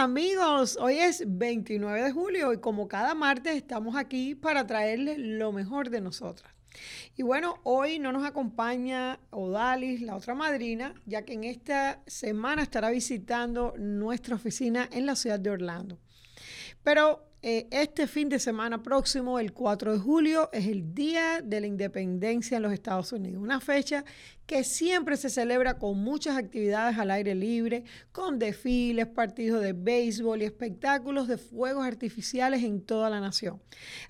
amigos, hoy es 29 de julio y como cada martes estamos aquí para traerles lo mejor de nosotras. Y bueno, hoy no nos acompaña Odalis, la otra madrina, ya que en esta semana estará visitando nuestra oficina en la ciudad de Orlando. Pero eh, este fin de semana próximo, el 4 de julio, es el Día de la Independencia en los Estados Unidos, una fecha que siempre se celebra con muchas actividades al aire libre, con desfiles, partidos de béisbol y espectáculos de fuegos artificiales en toda la nación.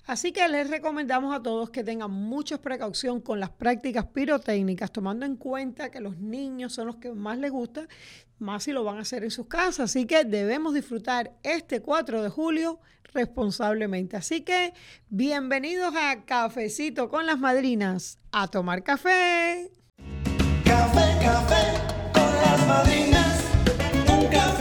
Así que les recomendamos a todos que tengan mucha precaución con las prácticas pirotécnicas, tomando en cuenta que los niños son los que más les gusta, más si lo van a hacer en sus casas. Así que debemos disfrutar este 4 de julio responsablemente. Así que bienvenidos a Cafecito con las Madrinas. A tomar café. Café, café con las madrinas. Un cafecito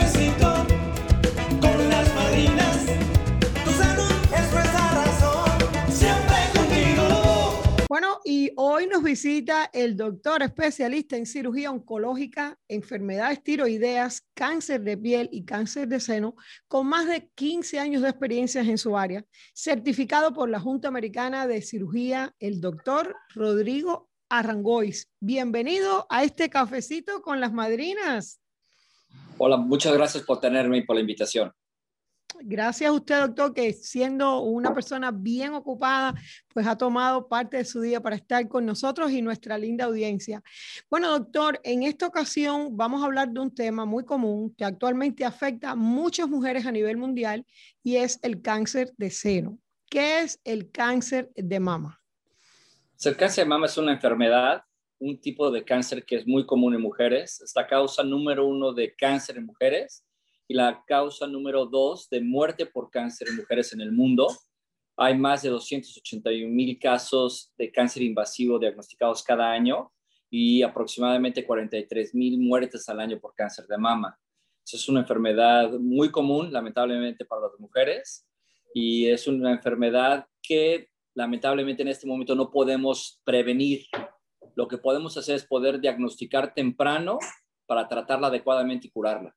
y hoy nos visita el doctor especialista en cirugía oncológica, enfermedades tiroideas, cáncer de piel y cáncer de seno, con más de 15 años de experiencia en su área, certificado por la Junta Americana de Cirugía, el doctor Rodrigo Arrangois. Bienvenido a este cafecito con las madrinas. Hola, muchas gracias por tenerme y por la invitación. Gracias a usted, doctor, que siendo una persona bien ocupada, pues ha tomado parte de su día para estar con nosotros y nuestra linda audiencia. Bueno, doctor, en esta ocasión vamos a hablar de un tema muy común que actualmente afecta a muchas mujeres a nivel mundial y es el cáncer de seno. ¿Qué es el cáncer de mama? El cáncer de mama es una enfermedad, un tipo de cáncer que es muy común en mujeres. Es la causa número uno de cáncer en mujeres y la causa número dos de muerte por cáncer en mujeres en el mundo. Hay más de 281 mil casos de cáncer invasivo diagnosticados cada año y aproximadamente 43 mil muertes al año por cáncer de mama. es una enfermedad muy común, lamentablemente, para las mujeres y es una enfermedad que lamentablemente en este momento no podemos prevenir. Lo que podemos hacer es poder diagnosticar temprano para tratarla adecuadamente y curarla.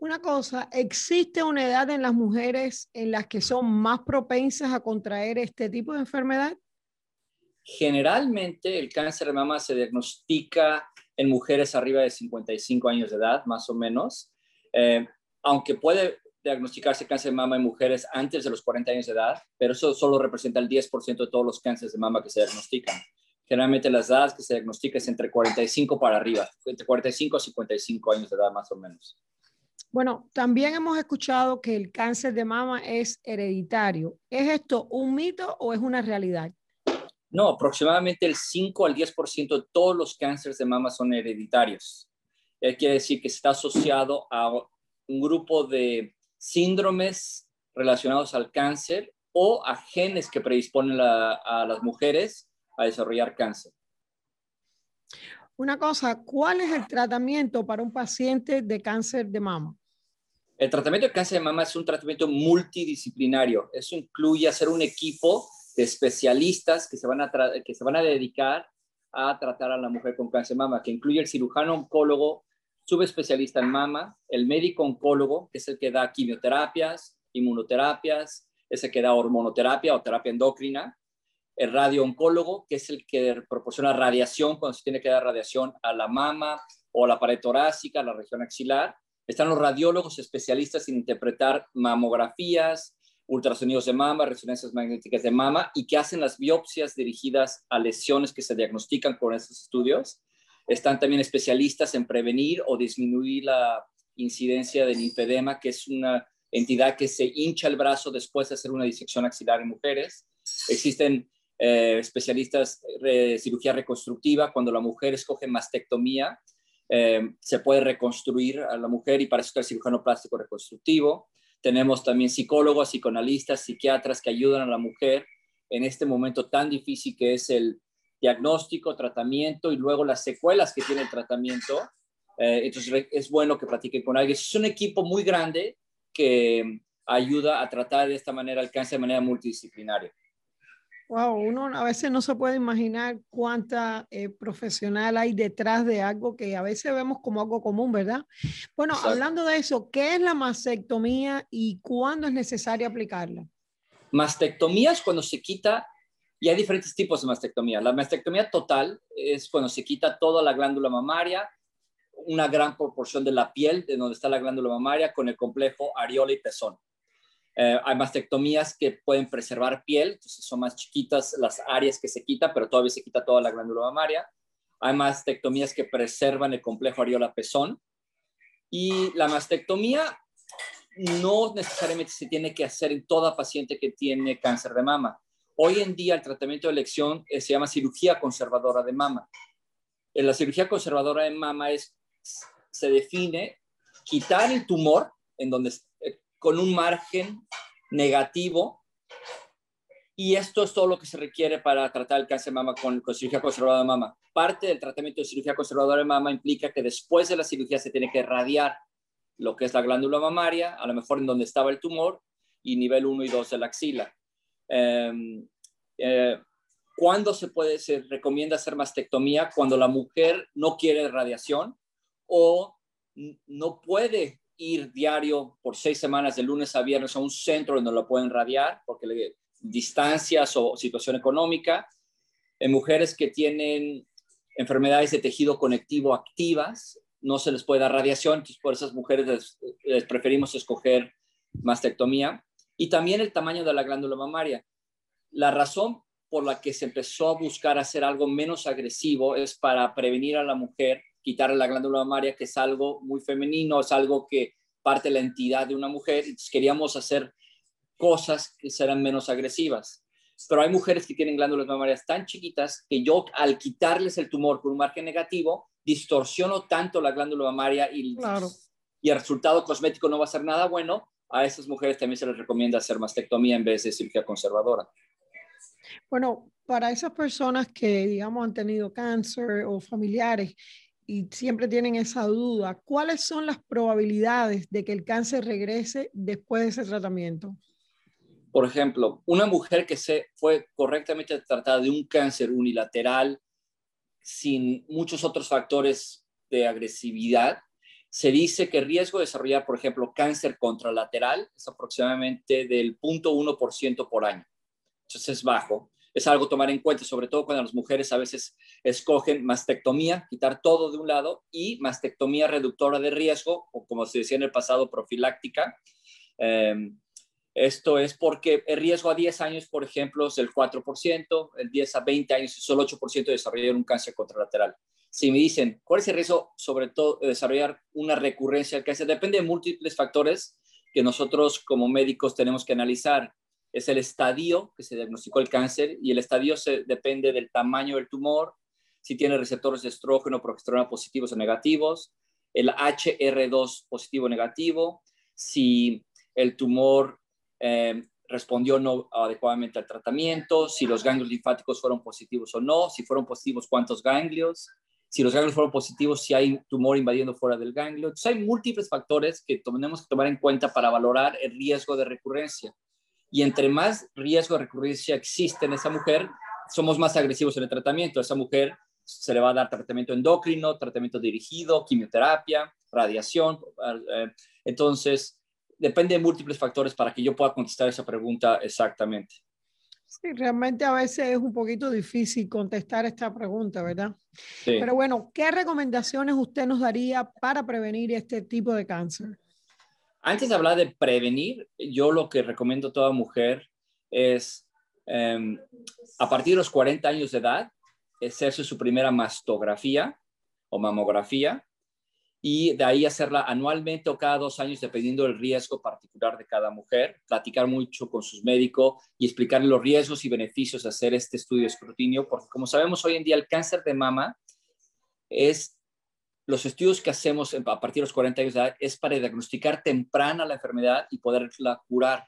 Una cosa, ¿existe una edad en las mujeres en las que son más propensas a contraer este tipo de enfermedad? Generalmente el cáncer de mama se diagnostica en mujeres arriba de 55 años de edad, más o menos, eh, aunque puede diagnosticarse cáncer de mama en mujeres antes de los 40 años de edad, pero eso solo representa el 10% de todos los cánceres de mama que se diagnostican. Generalmente las edades que se diagnostican es entre 45 para arriba, entre 45 y 55 años de edad más o menos. Bueno, también hemos escuchado que el cáncer de mama es hereditario. ¿Es esto un mito o es una realidad? No, aproximadamente el 5 al 10% de todos los cánceres de mama son hereditarios. quiere decir que está asociado a un grupo de síndromes relacionados al cáncer o a genes que predisponen a las mujeres a desarrollar cáncer. Una cosa, ¿cuál es el tratamiento para un paciente de cáncer de mama? El tratamiento de cáncer de mama es un tratamiento multidisciplinario. Eso incluye hacer un equipo de especialistas que se van a, que se van a dedicar a tratar a la mujer con cáncer de mama, que incluye el cirujano oncólogo, subespecialista en mama, el médico oncólogo, que es el que da quimioterapias, inmunoterapias, es el que da hormonoterapia o terapia endocrina, el radiooncólogo, que es el que proporciona radiación cuando se tiene que dar radiación a la mama o a la pared torácica, a la región axilar. Están los radiólogos especialistas en interpretar mamografías, ultrasonidos de mama, resonancias magnéticas de mama y que hacen las biopsias dirigidas a lesiones que se diagnostican con estos estudios. Están también especialistas en prevenir o disminuir la incidencia del linfedema, que es una entidad que se hincha el brazo después de hacer una disección axilar en mujeres. Existen eh, especialistas de cirugía reconstructiva, cuando la mujer escoge mastectomía, eh, se puede reconstruir a la mujer y para eso está el cirujano plástico reconstructivo. Tenemos también psicólogos, psicoanalistas, psiquiatras que ayudan a la mujer en este momento tan difícil que es el diagnóstico, tratamiento y luego las secuelas que tiene el tratamiento. Eh, entonces es bueno que practiquen con alguien. Es un equipo muy grande que ayuda a tratar de esta manera el cáncer de manera multidisciplinaria. Wow, uno a veces no se puede imaginar cuánta eh, profesional hay detrás de algo que a veces vemos como algo común, ¿verdad? Bueno, Exacto. hablando de eso, ¿qué es la mastectomía y cuándo es necesario aplicarla? Mastectomía es cuando se quita, y hay diferentes tipos de mastectomía. La mastectomía total es cuando se quita toda la glándula mamaria, una gran proporción de la piel de donde está la glándula mamaria con el complejo areola y pezón. Eh, hay mastectomías que pueden preservar piel, entonces son más chiquitas las áreas que se quita, pero todavía se quita toda la glándula mamaria. Hay mastectomías que preservan el complejo areola-pezón. Y la mastectomía no necesariamente se tiene que hacer en toda paciente que tiene cáncer de mama. Hoy en día el tratamiento de elección eh, se llama cirugía conservadora de mama. En la cirugía conservadora de mama es, se define quitar el tumor en donde eh, con un margen negativo y esto es todo lo que se requiere para tratar el cáncer de mama con, con cirugía conservadora de mama. Parte del tratamiento de cirugía conservadora de mama implica que después de la cirugía se tiene que radiar lo que es la glándula mamaria, a lo mejor en donde estaba el tumor, y nivel 1 y 2 de la axila. Eh, eh, ¿Cuándo se puede, se recomienda hacer mastectomía? Cuando la mujer no quiere radiación o no puede ir diario por seis semanas de lunes a viernes a un centro donde lo pueden radiar porque le, distancias o situación económica. En mujeres que tienen enfermedades de tejido conectivo activas, no se les puede dar radiación, entonces por esas mujeres les, les preferimos escoger mastectomía. Y también el tamaño de la glándula mamaria. La razón por la que se empezó a buscar hacer algo menos agresivo es para prevenir a la mujer, quitarle la glándula mamaria, que es algo muy femenino, es algo que parte de la entidad de una mujer. Entonces queríamos hacer cosas que serán menos agresivas. Pero hay mujeres que tienen glándulas mamarias tan chiquitas que yo al quitarles el tumor por un margen negativo, distorsiono tanto la glándula mamaria y, Claro. y el resultado cosmético no va a ser nada bueno. A esas mujeres también se les recomienda hacer mastectomía en vez de cirugía conservadora. Bueno, para esas personas que, digamos, han tenido cáncer o familiares y siempre tienen esa duda, ¿cuáles son las probabilidades de que el cáncer regrese después de ese tratamiento? Por ejemplo, una mujer que se fue correctamente tratada de un cáncer unilateral sin muchos otros factores de agresividad, se dice que el riesgo de desarrollar, por ejemplo, cáncer contralateral es aproximadamente del 0.1% por año. Entonces es bajo. Es algo tomar en cuenta, sobre todo cuando las mujeres a veces escogen mastectomía, quitar todo de un lado, y mastectomía reductora de riesgo, o como se decía en el pasado, profiláctica. Eh, esto es porque el riesgo a 10 años, por ejemplo, es el 4%, el 10 a 20 años es solo 8% de desarrollar un cáncer contralateral. Si me dicen, ¿cuál es el riesgo, sobre todo, de desarrollar una recurrencia del cáncer? Depende de múltiples factores que nosotros como médicos tenemos que analizar. Es el estadio que se diagnosticó el cáncer y el estadio se, depende del tamaño del tumor, si tiene receptores de estrógeno, progesterona positivos o negativos, el HR2 positivo o negativo, si el tumor eh, respondió no adecuadamente al tratamiento, si los ganglios linfáticos fueron positivos o no, si fueron positivos, cuántos ganglios, si los ganglios fueron positivos, si hay tumor invadiendo fuera del ganglio. Entonces hay múltiples factores que tenemos que tomar en cuenta para valorar el riesgo de recurrencia. Y entre más riesgo de recurrencia existe en esa mujer, somos más agresivos en el tratamiento. A esa mujer se le va a dar tratamiento endocrino, tratamiento dirigido, quimioterapia, radiación. Eh, entonces, depende de múltiples factores para que yo pueda contestar esa pregunta exactamente. Sí, realmente a veces es un poquito difícil contestar esta pregunta, ¿verdad? Sí. Pero bueno, ¿qué recomendaciones usted nos daría para prevenir este tipo de cáncer? Antes de hablar de prevenir, yo lo que recomiendo a toda mujer es, eh, a partir de los 40 años de edad, hacerse su primera mastografía o mamografía y de ahí hacerla anualmente o cada dos años, dependiendo del riesgo particular de cada mujer, platicar mucho con sus médicos y explicarle los riesgos y beneficios de hacer este estudio de escrutinio, porque como sabemos hoy en día el cáncer de mama es, los estudios que hacemos a partir de los 40 años de edad es para diagnosticar temprana la enfermedad y poderla curar.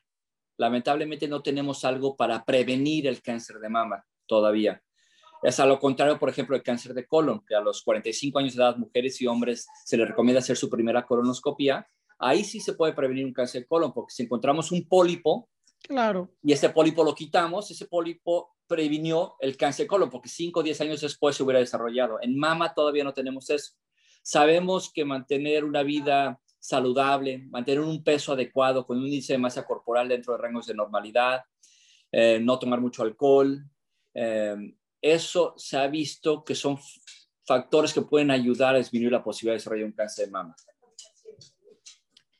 Lamentablemente no tenemos algo para prevenir el cáncer de mama todavía. Es a lo contrario, por ejemplo, el cáncer de colon, que a los 45 años de edad, mujeres y hombres se les recomienda hacer su primera colonoscopia. Ahí sí se puede prevenir un cáncer de colon, porque si encontramos un pólipo Claro. Y ese pólipo lo quitamos, ese pólipo previnió el cáncer de colon, porque 5 o 10 años después se hubiera desarrollado. En mama todavía no tenemos eso. Sabemos que mantener una vida saludable, mantener un peso adecuado con un índice de masa corporal dentro de rangos de normalidad, eh, no tomar mucho alcohol, eh, eso se ha visto que son factores que pueden ayudar a disminuir la posibilidad de desarrollar un cáncer de mama.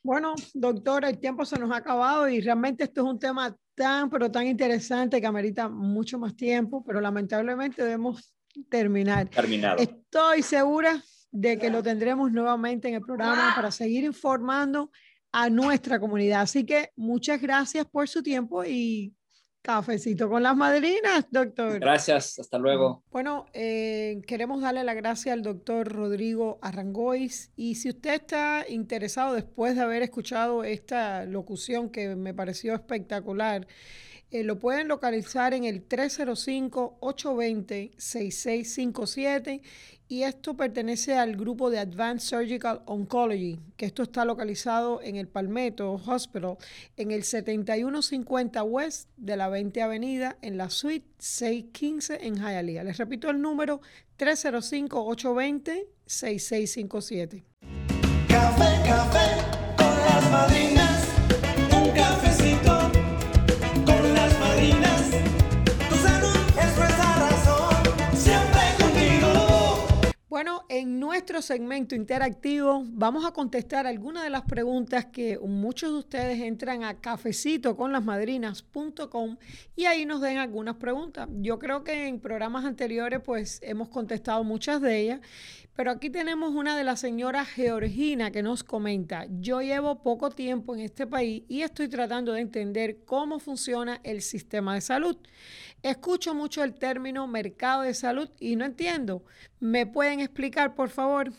Bueno, doctor, el tiempo se nos ha acabado y realmente esto es un tema tan, pero tan interesante que amerita mucho más tiempo, pero lamentablemente debemos terminar. Terminado. Estoy segura de que lo tendremos nuevamente en el programa para seguir informando a nuestra comunidad. Así que muchas gracias por su tiempo y cafecito con las madrinas, doctor. Gracias, hasta luego. Bueno, eh, queremos darle la gracia al doctor Rodrigo Arrangois y si usted está interesado después de haber escuchado esta locución que me pareció espectacular, eh, lo pueden localizar en el 305-820-6657 y esto pertenece al grupo de Advanced Surgical Oncology, que esto está localizado en el Palmetto Hospital, en el 7150 West de la 20 Avenida, en la suite 615 en Hialeah. Les repito el número 305-820-6657. Café, café con las madrinas. Un cafecito Bueno, en nuestro segmento interactivo vamos a contestar algunas de las preguntas que muchos de ustedes entran a cafecitoconlasmadrinas.com y ahí nos den algunas preguntas. Yo creo que en programas anteriores pues hemos contestado muchas de ellas, pero aquí tenemos una de la señora Georgina que nos comenta, yo llevo poco tiempo en este país y estoy tratando de entender cómo funciona el sistema de salud. Escucho mucho el término mercado de salud y no entiendo. ¿Me pueden explicar, por favor?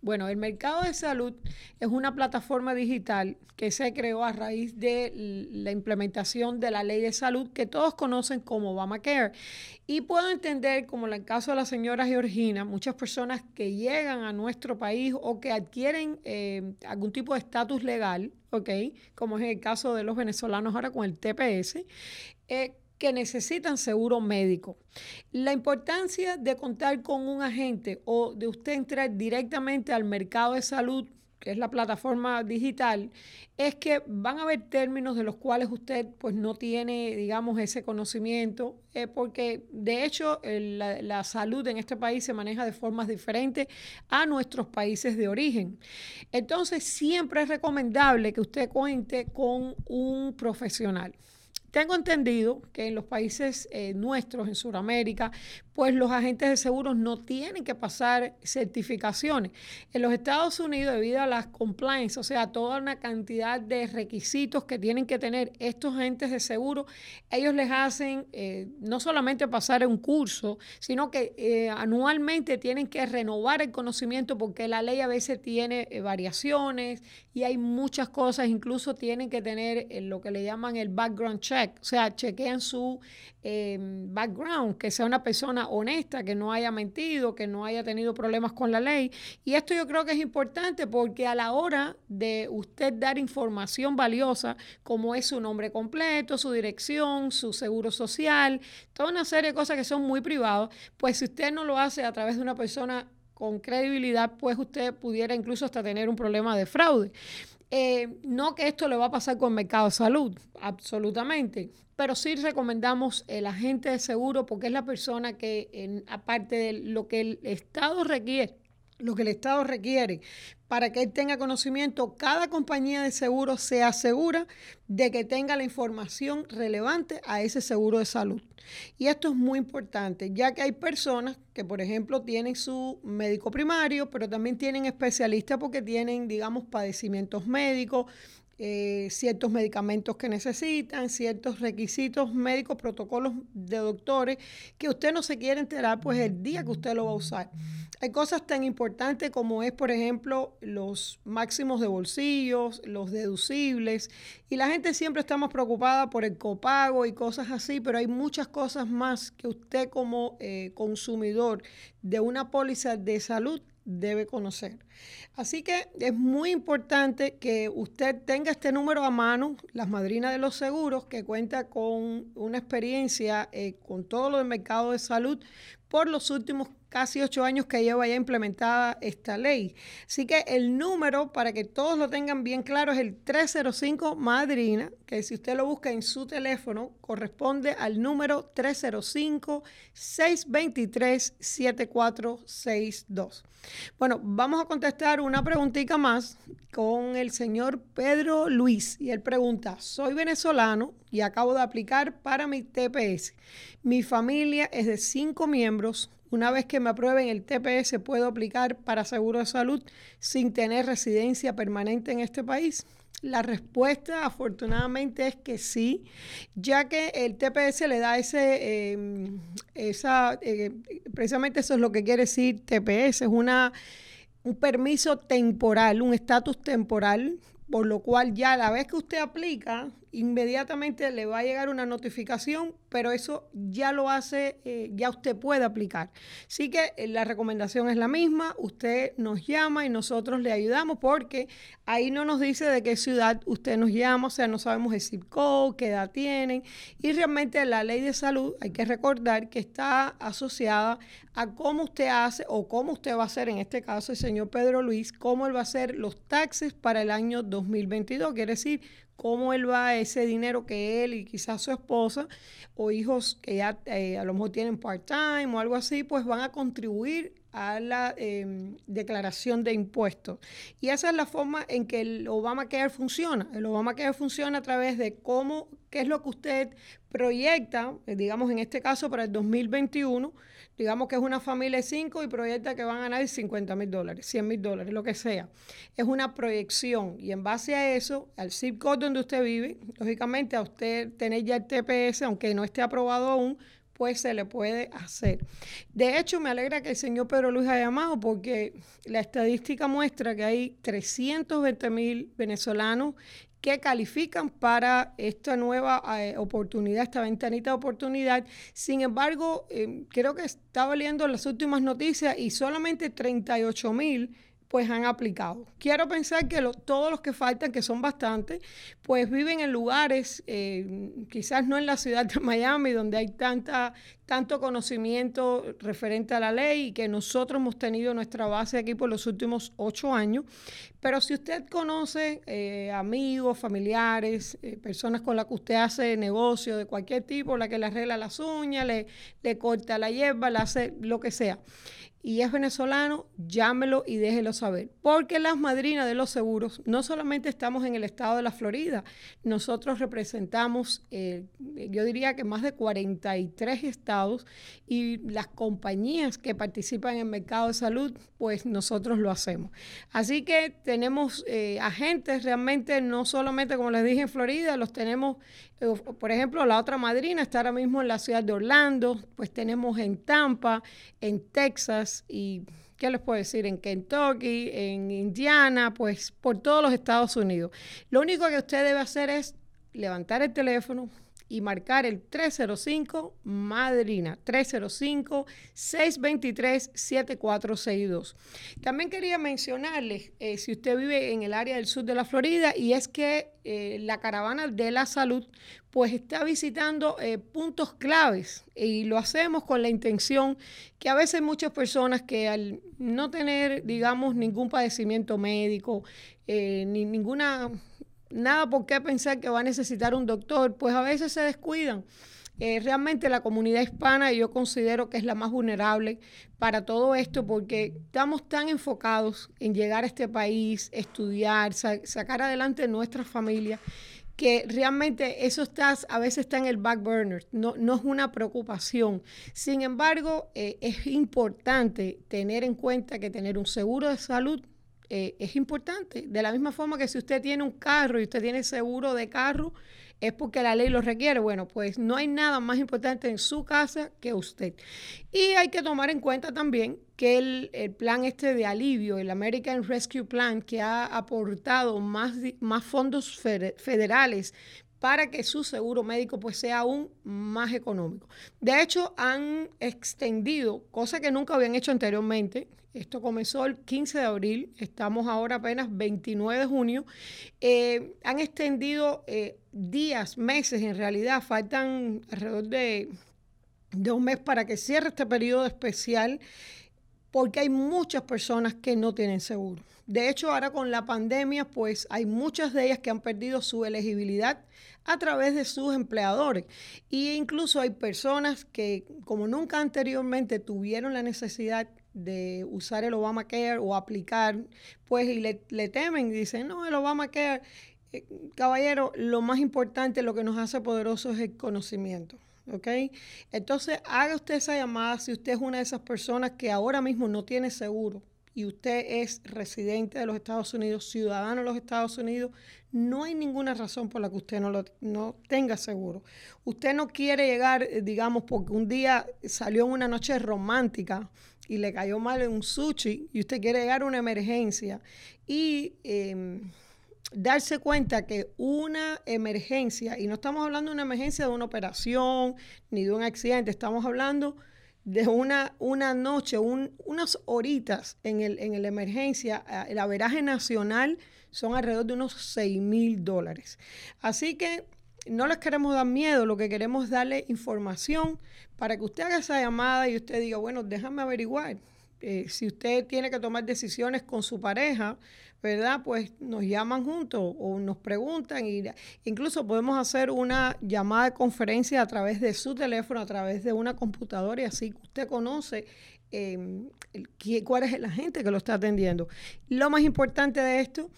Bueno, el mercado de salud es una plataforma digital que se creó a raíz de la implementación de la ley de salud que todos conocen como Obamacare. Y puedo entender, como en el caso de la señora Georgina, muchas personas que llegan a nuestro país o que adquieren eh, algún tipo de estatus legal, ¿ok? Como es el caso de los venezolanos ahora con el TPS, eh, que necesitan seguro médico. La importancia de contar con un agente o de usted entrar directamente al mercado de salud, que es la plataforma digital, es que van a haber términos de los cuales usted pues no tiene, digamos, ese conocimiento, eh, porque de hecho la salud en este país se maneja de formas diferentes a nuestros países de origen. Entonces siempre es recomendable que usted cuente con un profesional. Tengo entendido que en los países eh, nuestros, en Sudamérica, pues los agentes de seguros no tienen que pasar certificaciones. En los Estados Unidos, debido a las compliance, o sea, toda una cantidad de requisitos que tienen que tener estos agentes de seguro, ellos les hacen eh, no solamente pasar un curso, sino que eh, anualmente tienen que renovar el conocimiento porque la ley a veces tiene eh, variaciones y hay muchas cosas, incluso tienen que tener eh, lo que le llaman el background check, o sea, chequean su eh, background, que sea una persona honesta, que no haya mentido, que no haya tenido problemas con la ley. Y esto yo creo que es importante porque a la hora de usted dar información valiosa, como es su nombre completo, su dirección, su seguro social, toda una serie de cosas que son muy privados, pues si usted no lo hace a través de una persona con credibilidad, pues usted pudiera incluso hasta tener un problema de fraude. Eh, no que esto le va a pasar con el mercado de salud, absolutamente, pero sí recomendamos el agente de seguro porque es la persona que, en- aparte de lo que el Estado requiere, lo que el Estado requiere para que él tenga conocimiento, cada compañía de seguro se asegura de que tenga la información relevante a ese seguro de salud. Y esto es muy importante, ya que hay personas que, por ejemplo, tienen su médico primario, pero también tienen especialistas porque tienen, digamos, padecimientos médicos, eh, ciertos medicamentos que necesitan, ciertos requisitos médicos, protocolos de doctores, que usted no se quiere enterar, pues el día que usted lo va a usar. Hay cosas tan importantes como es, por ejemplo, los máximos de bolsillos, los deducibles, y la gente siempre está más preocupada por el copago y cosas así, pero hay muchas cosas más que usted como eh, consumidor de una póliza de salud debe conocer. Así que es muy importante que usted tenga este número a mano, las madrinas de los seguros, que cuenta con una experiencia eh, con todo lo del mercado de salud por los últimos casi ocho años que lleva ya implementada esta ley. Así que el número, para que todos lo tengan bien claro, es el 305 Madrina, que si usted lo busca en su teléfono, corresponde al número 305-623-7462. Bueno, vamos a contestar una preguntita más con el señor Pedro Luis. Y él pregunta, soy venezolano y acabo de aplicar para mi TPS. Mi familia es de cinco miembros una vez que me aprueben el TPS, puedo aplicar para seguro de salud sin tener residencia permanente en este país. La respuesta afortunadamente es que sí, ya que el TPS le da ese, em, esa, eh, precisamente eso es lo que quiere decir TPS, es una, un permiso temporal, un estatus temporal, por lo cual ya a la vez que usted aplica, inmediatamente le va a llegar una notificación, pero eso ya lo hace, eh, ya usted puede aplicar. Así que eh, la recomendación es la misma, usted nos llama y nosotros le ayudamos porque ahí no nos dice de qué ciudad usted nos llama, o sea, no sabemos el zip code, qué edad tienen y realmente la ley de salud hay que recordar que está asociada a cómo usted hace o cómo usted va a hacer, en este caso el señor Pedro Luis, cómo él va a hacer los taxes para el año 2022, quiere decir, cómo él va ese dinero que él y quizás su esposa o hijos que ya eh, a lo mejor tienen part-time o algo así, pues van a contribuir a la em, declaración de impuestos. Y esa es la forma en que el Obamacare funciona. El Obamacare funciona a través de cómo, qué es lo que usted proyecta, eh, digamos en este caso para el 2021, digamos que es una familia de cinco y proyecta que van a ganar 50 mil dólares, 100 mil dólares, lo que sea. Es una proyección y en base a eso, al zip code donde usted vive, lógicamente a usted tener ya el TPS, aunque no esté aprobado aún, pues se le puede hacer. De hecho, me alegra que el señor Pedro Luis haya llamado porque la estadística muestra que hay 320 mil venezolanos que califican para esta nueva eh, oportunidad, esta ventanita de oportunidad. Sin embargo, eh, creo que estaba leyendo las últimas noticias y solamente 38 mil pues han aplicado. Quiero pensar que todos los que faltan, que son bastantes, pues viven en lugares, eh, quizás no en la ciudad de Miami, donde hay tanta, tanto conocimiento referente a la ley y que nosotros hemos tenido nuestra base aquí por los últimos ocho años. Pero si usted conoce eh, amigos, familiares, eh, personas con las que usted hace negocio de cualquier tipo, la que le arregla las uñas, le, le corta la hierba, le hace lo que sea y es venezolano, llámelo y déjelo saber. Porque las madrinas de los seguros no solamente estamos en el estado de la Florida, nosotros representamos, eh, yo diría que más de 43 estados y las compañías que participan en el mercado de salud, pues nosotros lo hacemos. Así que tenemos eh, agentes realmente, no solamente como les dije en Florida, los tenemos por ejemplo, la otra madrina está ahora mismo en la ciudad de Orlando, pues tenemos en Tampa, en Texas y, ¿qué les puedo decir? En Kentucky, en Indiana, pues por todos los Estados Unidos. Lo único que usted debe hacer es levantar el teléfono, y marcar el 305 Madrina, 305-623-7462. También quería mencionarles, eh, si usted vive en el área del sur de la Florida, y es que eh, la caravana de la salud pues está visitando eh, puntos claves y lo hacemos con la intención que a veces muchas personas que al no tener, digamos, ningún padecimiento médico, ni ninguna nada por qué pensar que va a necesitar un doctor, pues a veces se descuidan. Eh, realmente la comunidad hispana yo considero que es la más vulnerable para todo esto porque estamos tan enfocados en llegar a este país, estudiar, sacar adelante nuestra familia, que realmente eso está, a veces está en el back burner, no, no es una preocupación. Sin embargo, eh, es importante tener en cuenta que tener un seguro de salud eh, es importante. De la misma forma que si usted tiene un carro y usted tiene seguro de carro, es porque la ley lo requiere. Bueno, pues no hay nada más importante en su casa que usted. Y hay que tomar en cuenta también que el, plan este de alivio, el American Rescue Plan, que ha aportado más, más fondos federales para que su seguro médico pues sea aún más económico. De hecho, han extendido, cosa que nunca habían hecho anteriormente, esto comenzó el 15 de abril, estamos ahora apenas 29 de junio. Eh, han extendido eh, días, meses en realidad, faltan alrededor de, de un mes para que cierre este periodo especial porque hay muchas personas que no tienen seguro. De hecho, ahora con la pandemia, pues hay muchas de ellas que han perdido su elegibilidad a través de sus empleadores. E incluso hay personas que, como nunca anteriormente tuvieron la necesidad de usar el Obamacare o aplicar, pues y le, temen y dicen, no, el Obamacare, eh, caballero, lo más importante, lo que nos hace poderosos es el conocimiento. Entonces, haga usted esa llamada si usted es una de esas personas que ahora mismo no tiene seguro y usted es residente de los Estados Unidos, ciudadano de los Estados Unidos, no hay ninguna razón por la que usted no, lo, no tenga seguro. Usted no quiere llegar, eh, digamos, porque un día salió en una noche romántica y le cayó mal en un sushi y usted quiere llegar a una emergencia y em, darse cuenta que una emergencia, y no estamos hablando de una emergencia de una operación ni de un accidente, estamos hablando de una, una noche, unas horitas en, el, en la emergencia, el averaje nacional son alrededor de unos 6 mil dólares. Así que no les queremos dar miedo, lo que queremos es darle información para que usted haga esa llamada y usted diga, bueno, déjame averiguar. Eh, si usted tiene que tomar decisiones con su pareja, ¿verdad? Pues nos llaman juntos o nos preguntan y incluso podemos hacer una llamada de conferencia a través de su teléfono, a través de una computadora y así usted conoce em, cuál es la gente que lo está atendiendo. Lo más importante de esto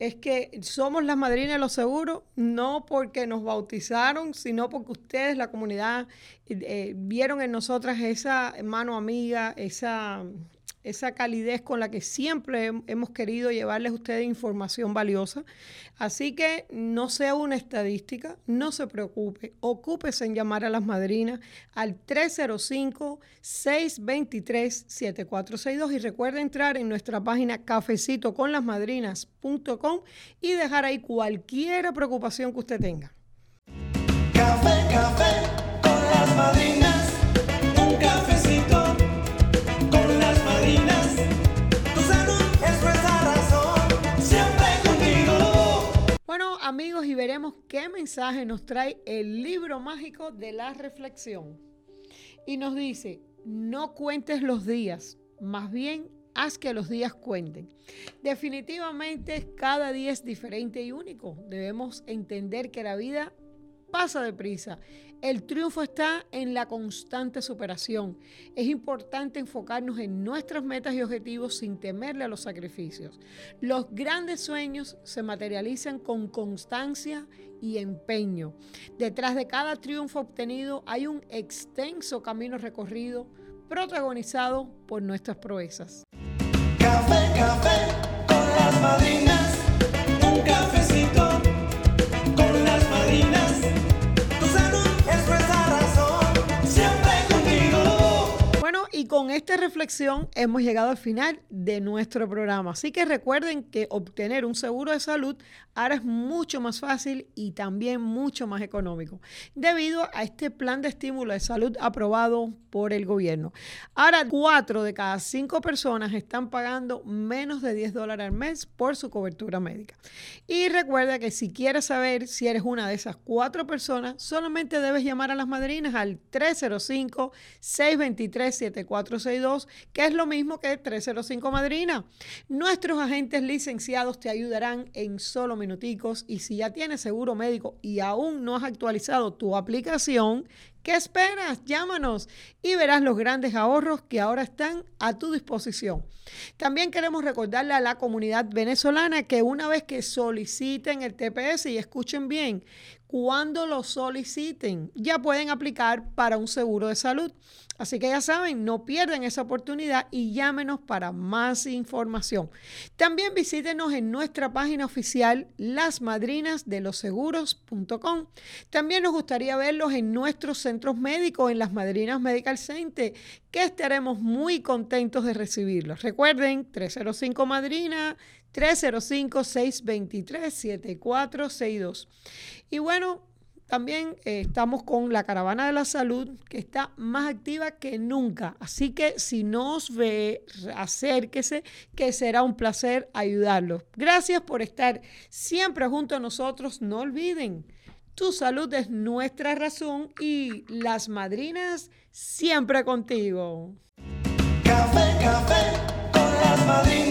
es que somos las madrinas de los seguros, no porque nos bautizaron, sino porque ustedes, la comunidad, eh, vieron en nosotras esa mano amiga, esa esa calidez con la que siempre hemos querido llevarles a ustedes información valiosa. Así que no sea una estadística, no se preocupe, ocúpese en llamar a las madrinas al 305-623-7462 y recuerde entrar en nuestra página cafecitoconlasmadrinas.com y dejar ahí cualquier preocupación que usted tenga. Café, café y veremos qué mensaje nos trae el libro mágico de la reflexión. Y nos dice, no cuentes los días, más bien haz que los días cuenten. Definitivamente cada día es diferente y único. Debemos entender que la vida pasa deprisa. El triunfo está en la constante superación. Es importante enfocarnos en nuestras metas y objetivos sin temerle a los sacrificios. Los grandes sueños se materializan con constancia y empeño. Detrás de cada triunfo obtenido hay un extenso camino recorrido protagonizado por nuestras proezas. Con las madrinas, con esta reflexión hemos llegado al final de nuestro programa. Así que recuerden que obtener un seguro de salud ahora es mucho más fácil y también mucho más económico, debido a este plan de estímulo de salud aprobado por el gobierno. Ahora, cuatro de cada cinco personas están pagando menos de 10 dólares al mes por su cobertura médica. Y recuerda que si quieres saber si eres una de esas cuatro personas, solamente debes llamar a las madrinas al 305-623-7462, que es lo mismo que 305 Madrina. Nuestros agentes licenciados te ayudarán en solo y si ya tienes seguro médico y aún no has actualizado tu aplicación, ¿Qué esperas? Llámanos y verás los grandes ahorros que ahora están a tu disposición. También queremos recordarle a la comunidad venezolana que una vez que soliciten el TPS y escuchen bien, cuando lo soliciten ya pueden aplicar para un seguro de salud. Así que ya saben, no pierdan esa oportunidad y llámenos para más información. También visítenos en nuestra página oficial lasmadrinasdeloseguros.com. También nos gustaría verlos en nuestros centros médicos, en las Madrinas Medical Center, que estaremos muy contentos de recibirlos. Recuerden, 305 Madrina, 305-623-7462. Y bueno, también eh, estamos con la Caravana de la Salud, que está más activa que nunca. Así que si nos ve, acérquese, que será un placer ayudarlos. Gracias por estar siempre junto a nosotros. No olviden, tu salud es nuestra razón y las madrinas siempre contigo. Café, café